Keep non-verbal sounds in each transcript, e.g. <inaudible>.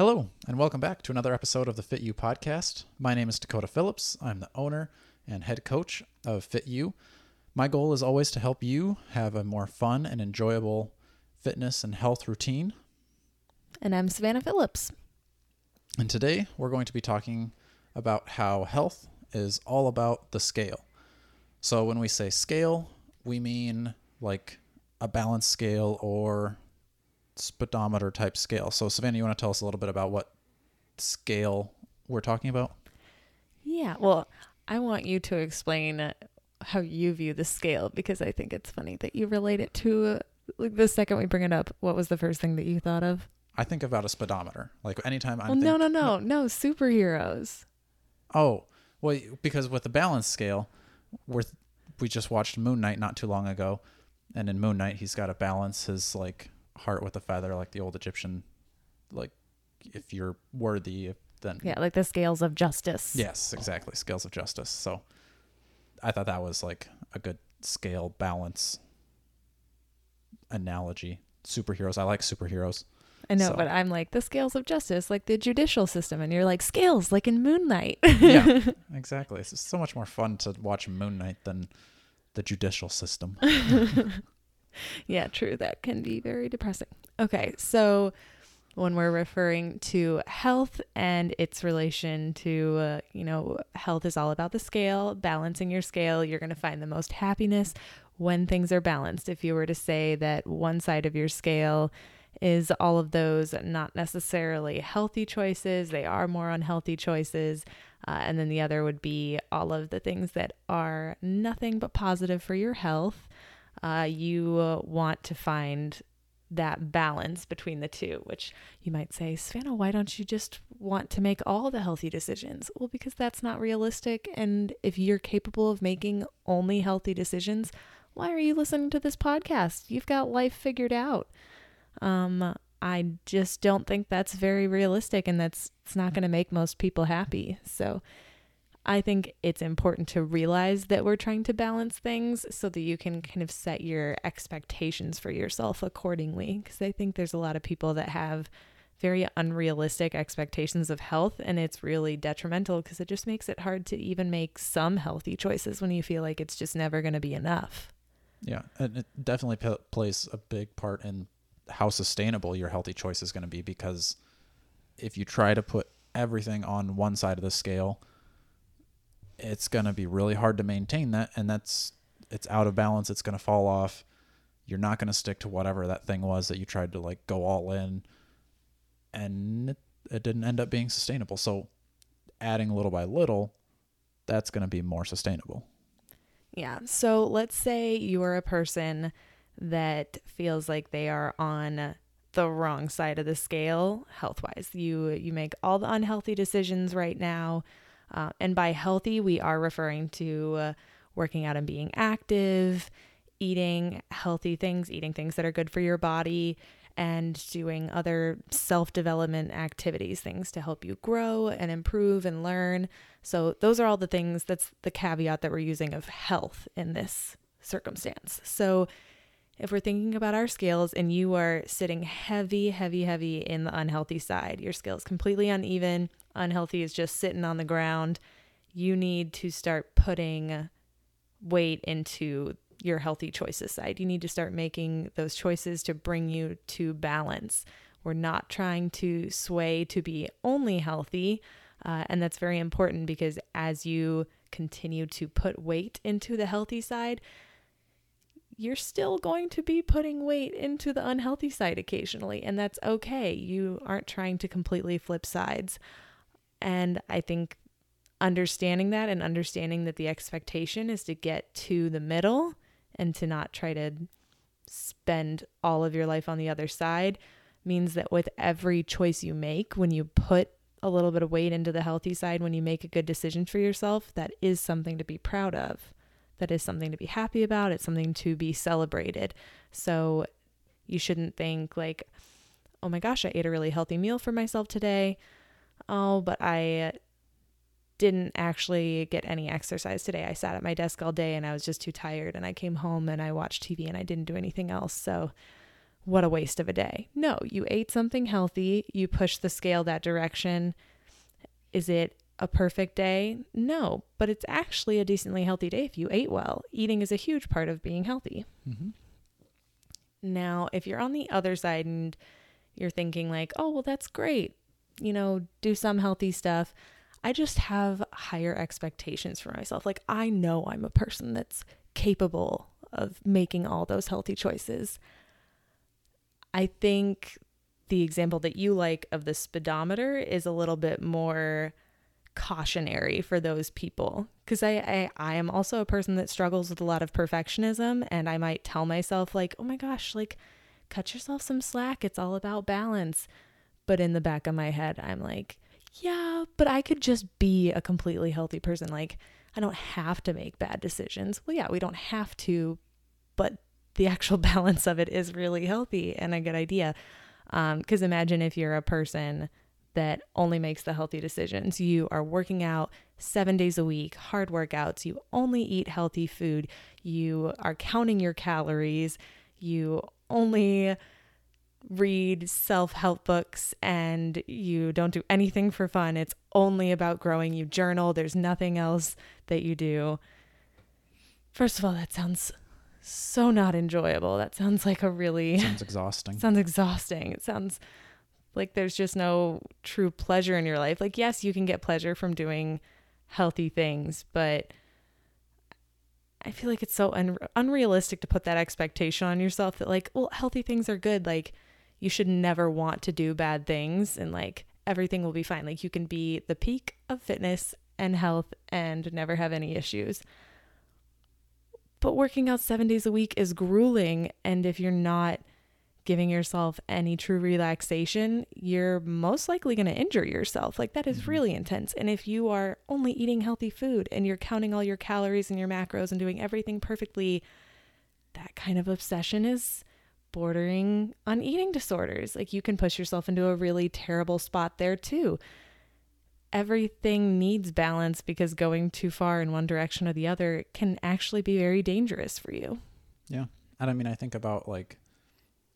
Hello, and welcome back to another episode of the Fit U podcast. My name is Dakota Phillips. I'm the owner and head coach of Fit U. My goal is always to help you have a more fun and enjoyable fitness and health routine. And I'm Savannah Phillips. And today we're going to be talking about how health is all about the scale. So when we say scale, we mean like a balance scale or speedometer type scale. So, Savannah, you want to tell us a little bit about what scale we're talking about? Yeah, well, I want you to explain how you view the scale because I think it's funny that you relate it to like the second we bring it up. What was the first thing that you thought of? I think about a speedometer. Like anytime I'm. Well, no, no, no, no, superheroes. Oh, well, because with the balance scale, we're we just watched Moon Knight not too long ago, and in Moon Knight he's got to balance his like heart with a feather, like the old Egyptian, like if you're worthy, then yeah, like the scales of justice. Yes, exactly, scales of justice. So I thought that was like a good scale balance analogy. Superheroes, I like superheroes. I know, so. but I'm like the scales of justice, like the judicial system, and you're like scales, like in Moon Knight. yeah, <laughs> exactly. It's so much more fun to watch Moon Knight than the judicial system <laughs> yeah, true. That can be very depressing. Okay, so when we're referring to health and its relation to, uh, you know, health is all about the scale, balancing your scale, you're going to find the most happiness when things are balanced. If you were to say that one side of your scale is all of those not necessarily healthy choices, they are more unhealthy choices. Uh, and then the other would be all of the things that are nothing but positive for your health uh, you uh, want to find that balance between the two, which you might say, Savannah, why don't you just want to make all the healthy decisions? Well, because that's not realistic. And if you're capable of making only healthy decisions, why are you listening to this podcast? You've got life figured out. Um, I just don't think that's very realistic and that's it's not going to make most people happy. So I think it's important to realize that we're trying to balance things so that you can kind of set your expectations for yourself accordingly. Because I think there's a lot of people that have very unrealistic expectations of health, and it's really detrimental because it just makes it hard to even make some healthy choices when you feel like it's just never going to be enough. Yeah, and it definitely p- plays a big part in how sustainable your healthy choice is going to be because if you try to put everything on one side of the scale, it's going to be really hard to maintain that and that's it's out of balance it's going to fall off. You're not going to stick to whatever that thing was that you tried to like go all in and it, it didn't end up being sustainable. So adding little by little that's going to be more sustainable. Yeah. So let's say you're a person that feels like they are on the wrong side of the scale health wise you you make all the unhealthy decisions right now uh, and by healthy, we are referring to uh, working out and being active, eating healthy things, eating things that are good for your body, and doing other self development activities, things to help you grow and improve and learn. So, those are all the things that's the caveat that we're using of health in this circumstance. So, if we're thinking about our scales and you are sitting heavy, heavy, heavy in the unhealthy side, your scale is completely uneven, unhealthy is just sitting on the ground, you need to start putting weight into your healthy choices side. You need to start making those choices to bring you to balance. We're not trying to sway to be only healthy. Uh, and that's very important because as you continue to put weight into the healthy side, you're still going to be putting weight into the unhealthy side occasionally, and that's okay. You aren't trying to completely flip sides. And I think understanding that and understanding that the expectation is to get to the middle and to not try to spend all of your life on the other side means that with every choice you make, when you put a little bit of weight into the healthy side, when you make a good decision for yourself, that is something to be proud of that is something to be happy about. It's something to be celebrated. So you shouldn't think like, oh my gosh, I ate a really healthy meal for myself today. Oh, but I didn't actually get any exercise today. I sat at my desk all day and I was just too tired. And I came home and I watched TV and I didn't do anything else. So what a waste of a day. No, you ate something healthy, you pushed the scale that direction. Is it a perfect day? No, but it's actually a decently healthy day if you ate well. Eating is a huge part of being healthy. Mm-hmm. Now, if you're on the other side and you're thinking, like, oh, well, that's great, you know, do some healthy stuff. I just have higher expectations for myself. Like, I know I'm a person that's capable of making all those healthy choices. I think the example that you like of the speedometer is a little bit more cautionary for those people. Because I, I i am also a person that struggles with a lot of perfectionism and i might tell myself like oh my gosh like cut yourself some slack. It's all about balance. But in the back of my head i'm like yeah but i could just be a completely healthy person. Like i don't have to make bad decisions. Well yeah we don't have to but the actual <laughs> balance of it is really healthy and a good idea. Because um, imagine if you're a person that only makes the healthy decisions. You are working out seven days a week, hard workouts. You only eat healthy food. You are counting your calories. You only read self help books and you don't do anything for fun. It's only about growing. You journal. There's nothing else that you do. First of all, that sounds so not enjoyable. That sounds like a really sounds exhausting. <laughs> sounds exhausting. It sounds like there's just no true pleasure in your life. Like yes, you can get pleasure from doing healthy things, but I feel like it's so un- unrealistic to put that expectation on yourself that like, well, healthy things are good. Like you should never want to do bad things and like everything will be fine. Like you can be the peak of fitness and health and never have any issues. But working out 7 days a week is grueling and if you're not giving yourself any true relaxation, you're most likely going to injure yourself. Like that is mm-hmm. really intense. And if you are only eating healthy food and you're counting all your calories and your macros and doing everything perfectly, that kind of obsession is bordering on eating disorders. Like you can push yourself into a really terrible spot there too. Everything needs balance because going too far in one direction or the other can actually be very dangerous for you. Yeah. And I mean, I think about like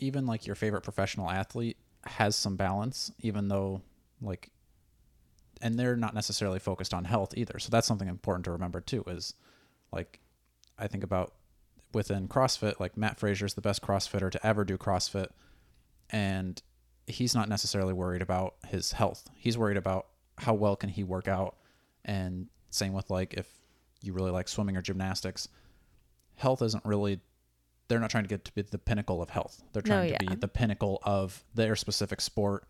even like your favorite professional athlete has some balance, even though like, and they're not necessarily focused on health either. So that's something important to remember too. Is like, I think about within CrossFit, like Mat Fraser is the best CrossFitter to ever do CrossFit, and he's not necessarily worried about his health. He's worried about how well can he work out, and same with like if you really like swimming or gymnastics, health isn't really they're not trying to get to be the pinnacle of health. They're trying no, yeah. to be the pinnacle of their specific sport.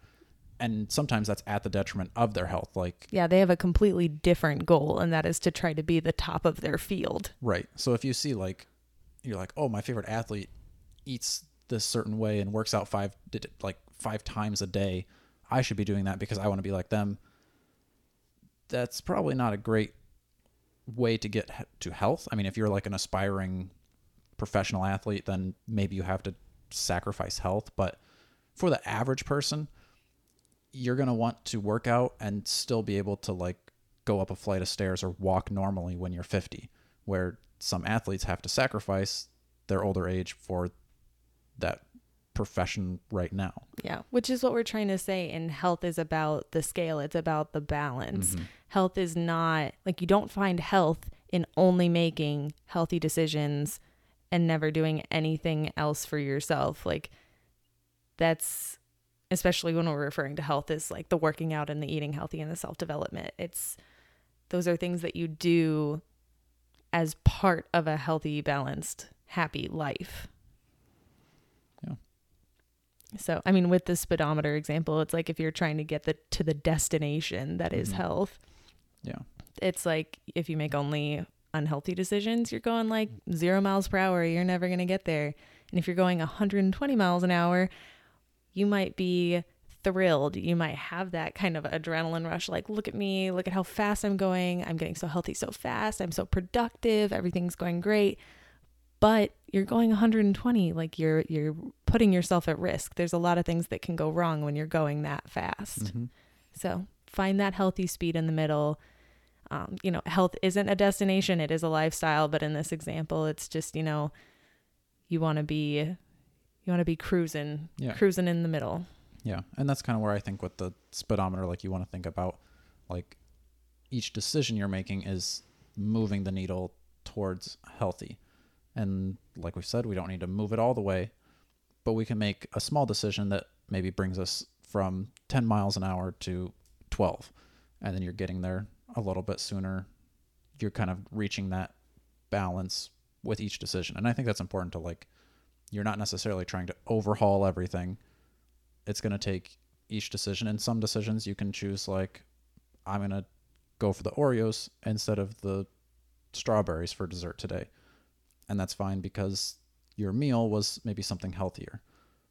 And sometimes that's at the detriment of their health. Like Yeah, they have a completely different goal and that is to try to be the top of their field. Right. So if you see like you're like, "Oh, my favorite athlete eats this certain way and works out five like 5 times a day. I should be doing that because I want to be like them." That's probably not a great way to get to health. I mean, if you're like an aspiring professional athlete, then maybe you have to sacrifice health. But for the average person, you're going to want to work out and still be able to like go up a flight of stairs or walk normally when you're 50, where some athletes have to sacrifice their older age for that profession right now. Yeah, which is what we're trying to say. And health is about the scale, it's about the balance. Mm-hmm. Health is not like you don't find health in only making healthy decisions and never doing anything else for yourself. Like that's especially when we're referring to health is like the working out and the eating healthy and the self-development. It's those are things that you do as part of a healthy, balanced, happy life. Yeah. So, I mean, with the speedometer example, it's like if you're trying to get the to the destination that is mm-hmm. health. Yeah. It's like if you make only unhealthy decisions, you're going like zero miles per hour, you're never going to get there. And if you're going 120 miles an hour, you might be thrilled. You might have that kind of adrenaline rush like, look at me, look at how fast I'm going. I'm getting so healthy so fast. I'm so productive. Everything's going great. But you're going 120 like you're you're putting yourself at risk. There's a lot of things that can go wrong when you're going that fast. Mm-hmm. So, find that healthy speed in the middle um, you know, health isn't a destination, it is a lifestyle. But in this example, it's just, you know, you want to be, you want to be cruising, Yeah. cruising in the middle. Yeah, and that's kind of where I think with the speedometer, like you want to think about, like each decision you're making is moving the needle towards healthy, and like we said, we don't need to move it all the way, but we can make a small decision that maybe brings us from 10 miles an hour to 12, and then you're getting there a little bit sooner. You're kind of reaching that balance with each decision, and I think that's important to like. You're not necessarily trying to overhaul everything it's going to take each decision. And some decisions you can choose, like, I'm going to go for the Oreos instead of the strawberries for dessert today. And that's fine because your meal was maybe something healthier.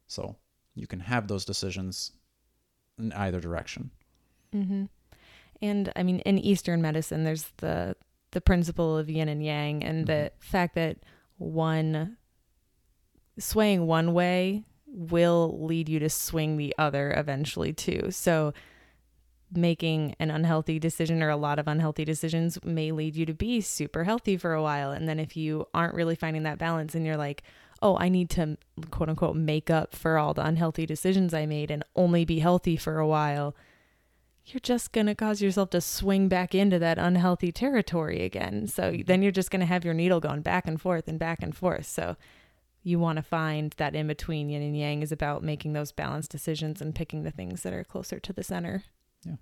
So you can have those decisions in either direction. Mm-hmm. And I mean, in Eastern medicine, there's the the principle of yin and yang, and the mm-hmm. fact that one swaying one way will lead you to swing the other eventually too. So making an unhealthy decision or a lot of unhealthy decisions may lead you to be super healthy for a while and then if you aren't really finding that balance and you're like oh i need to quote unquote make up for all the unhealthy decisions i made and only be healthy for a while you're just going to cause yourself to swing back into that unhealthy territory again. So then you're just going to have your needle going back and forth and back and forth. So you want to find that in between yin and yang is about making those balanced decisions and picking the things that are closer to the center. Yeah.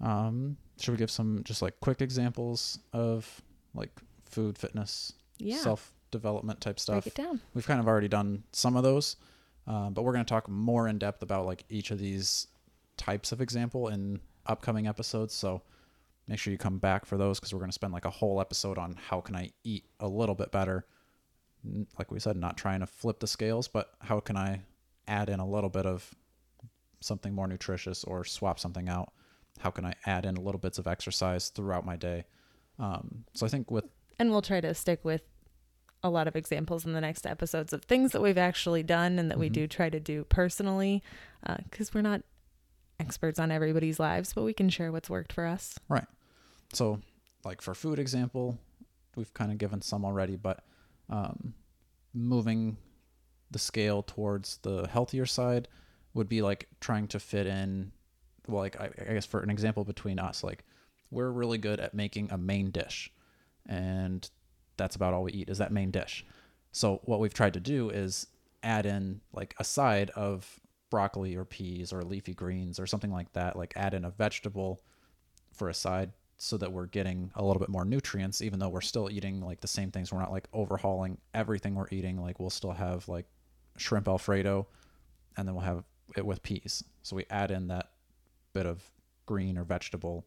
Um, should we give some just like quick examples of like food, fitness, yeah. self development type stuff? break it down. We've kind of already done some of those, um, but we're going to talk more in depth about like each of these types of example in upcoming episodes. So make sure you come back for those because we're going to spend like a whole episode on how can I eat a little bit better. Like we said, not trying to flip the scales, but how can I add in a little bit of something more nutritious or swap something out? How can I add in little bits of exercise throughout my day? Um, so I think with and we'll try to stick with a lot of examples in the next episodes of things that we've actually done and that we Mhm. do try to do personally because we're not experts on everybody's lives but we can share what's worked for us Right. So, like for food example, we've kind of given some already, but um, moving the scale towards the healthier side would be like trying to fit in. Well, like I, I guess for an example between us, like we're really good at making a main dish, and that's about all we eat is that main dish. So what we've tried to do is add in like a side of broccoli or peas or leafy greens or something like that. Like add in a vegetable for a side so that we're getting a little bit more nutrients even though we're still eating like the same things. We're not like overhauling everything we're eating. Like we'll still have like shrimp alfredo and then we'll have it with peas. So we add in that bit of green or vegetable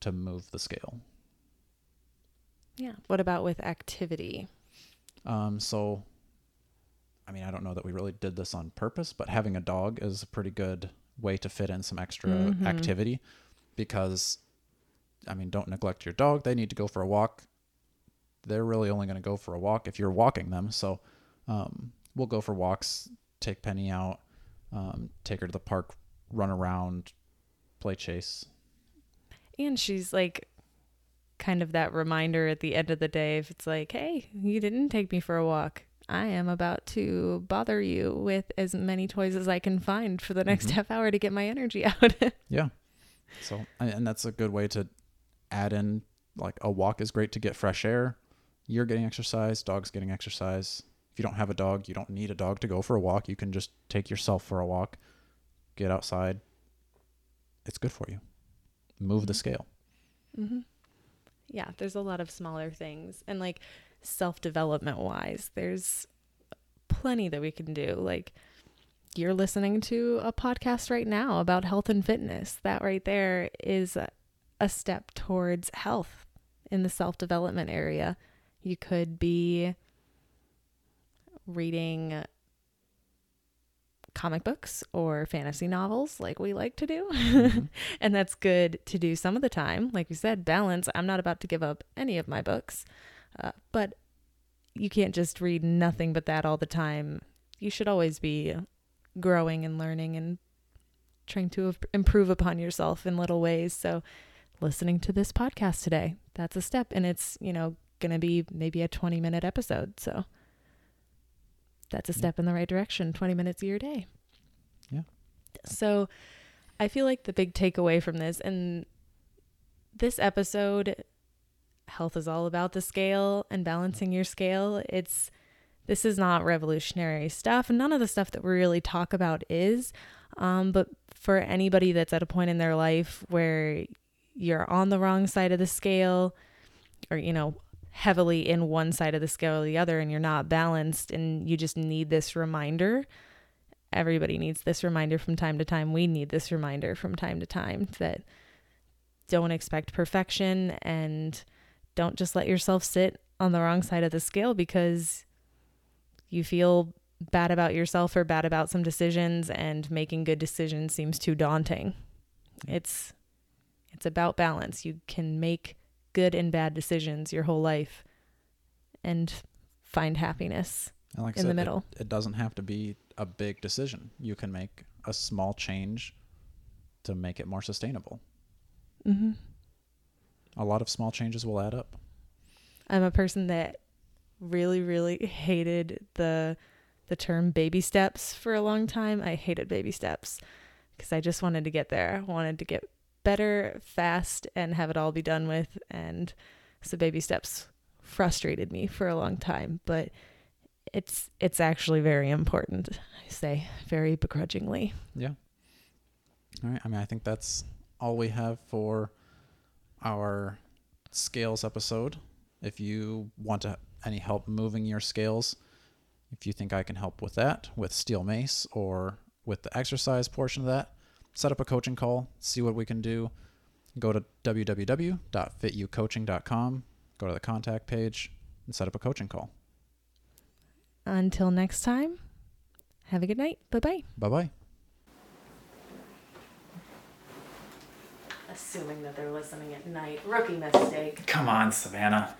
to move the scale. Yeah. What about with activity? Um so i mean i don't know that we really did this on purpose but having a dog is a pretty good way to fit in some extra Mhm. activity because I mean, don't neglect your dog. They need to go for a walk. They're really only going to go for a walk if you're walking them. So um, we'll go for walks, take Penny out, um, take her to the park, run around, play chase. and she's like kind of that reminder at the end of the day if it's like hey you didn't take me for a walk i am about to bother you with as many toys as i can find for the next Mhm. half hour to get my energy <laughs> out Yeah. So, and and that's a good way to add in like a walk is great to get fresh air. You're getting exercise, dog's getting exercise. If you don't have a dog, you don't need a dog to go for a walk. You can just take yourself for a walk, get outside. It's good for you. Move the scale. Mm-hmm. Yeah, there's a lot of smaller things. And like self development wise, there's plenty that we can do. Like you're listening to a podcast right now about health and fitness. That right there is a, step towards health in the self development area. You could be reading comic books or fantasy novels like we like to do. Mhm. <laughs> and that's good to do some of the time. Like you said, balance. I'm not about to give up any of my books, uh, but you can't just read nothing but that all the time. You should always be growing and learning and trying to improve upon yourself in little ways. So, listening to this podcast today, that's a step, and it's you know going to be maybe a 20 minute episode. So, that's a step in the right direction 20 minutes of your day Yeah. so i feel like the big takeaway from this and this episode health is all about the scale and balancing your scale. It's this is not revolutionary stuff and none of the stuff that we really talk about is um, but for anybody that's at a point in their life where you're on the wrong side of the scale or you know heavily in one side of the scale or the other and you're not balanced and you just need this reminder everybody needs this reminder from time to time. We need this reminder from time to time that don't expect perfection and don't just let yourself sit on the wrong side of the scale because you feel bad about yourself or bad about some decisions and making good decisions seems too daunting. It's it's about balance. You can make good and bad decisions your whole life and find happiness like in the said, it- middle. It, doesn't have to be a big decision. You can make a small change to make it more sustainable. hmm A lot of small changes will add up. I'm a person that really, really hated the the term baby steps for a long time. I hated baby steps because I just wanted to get there. I wanted to get better fast and have it all be done with. And so baby steps frustrated me for a long time, but it's it's actually very important. I say very begrudgingly. Yeah. All right. I mean, I think that's all we have for our scales episode. If you want to any help moving your scales, if you think I can help with that, with steel mace or with the exercise portion of that, set up a coaching call, see what we can do. Go to www.fitucoaching.com, go to the contact page, and set up a coaching call. Until next time, have a good night. Bye bye. Bye bye. Assuming that they're listening at night. Rookie mistake. Come on, Savannah.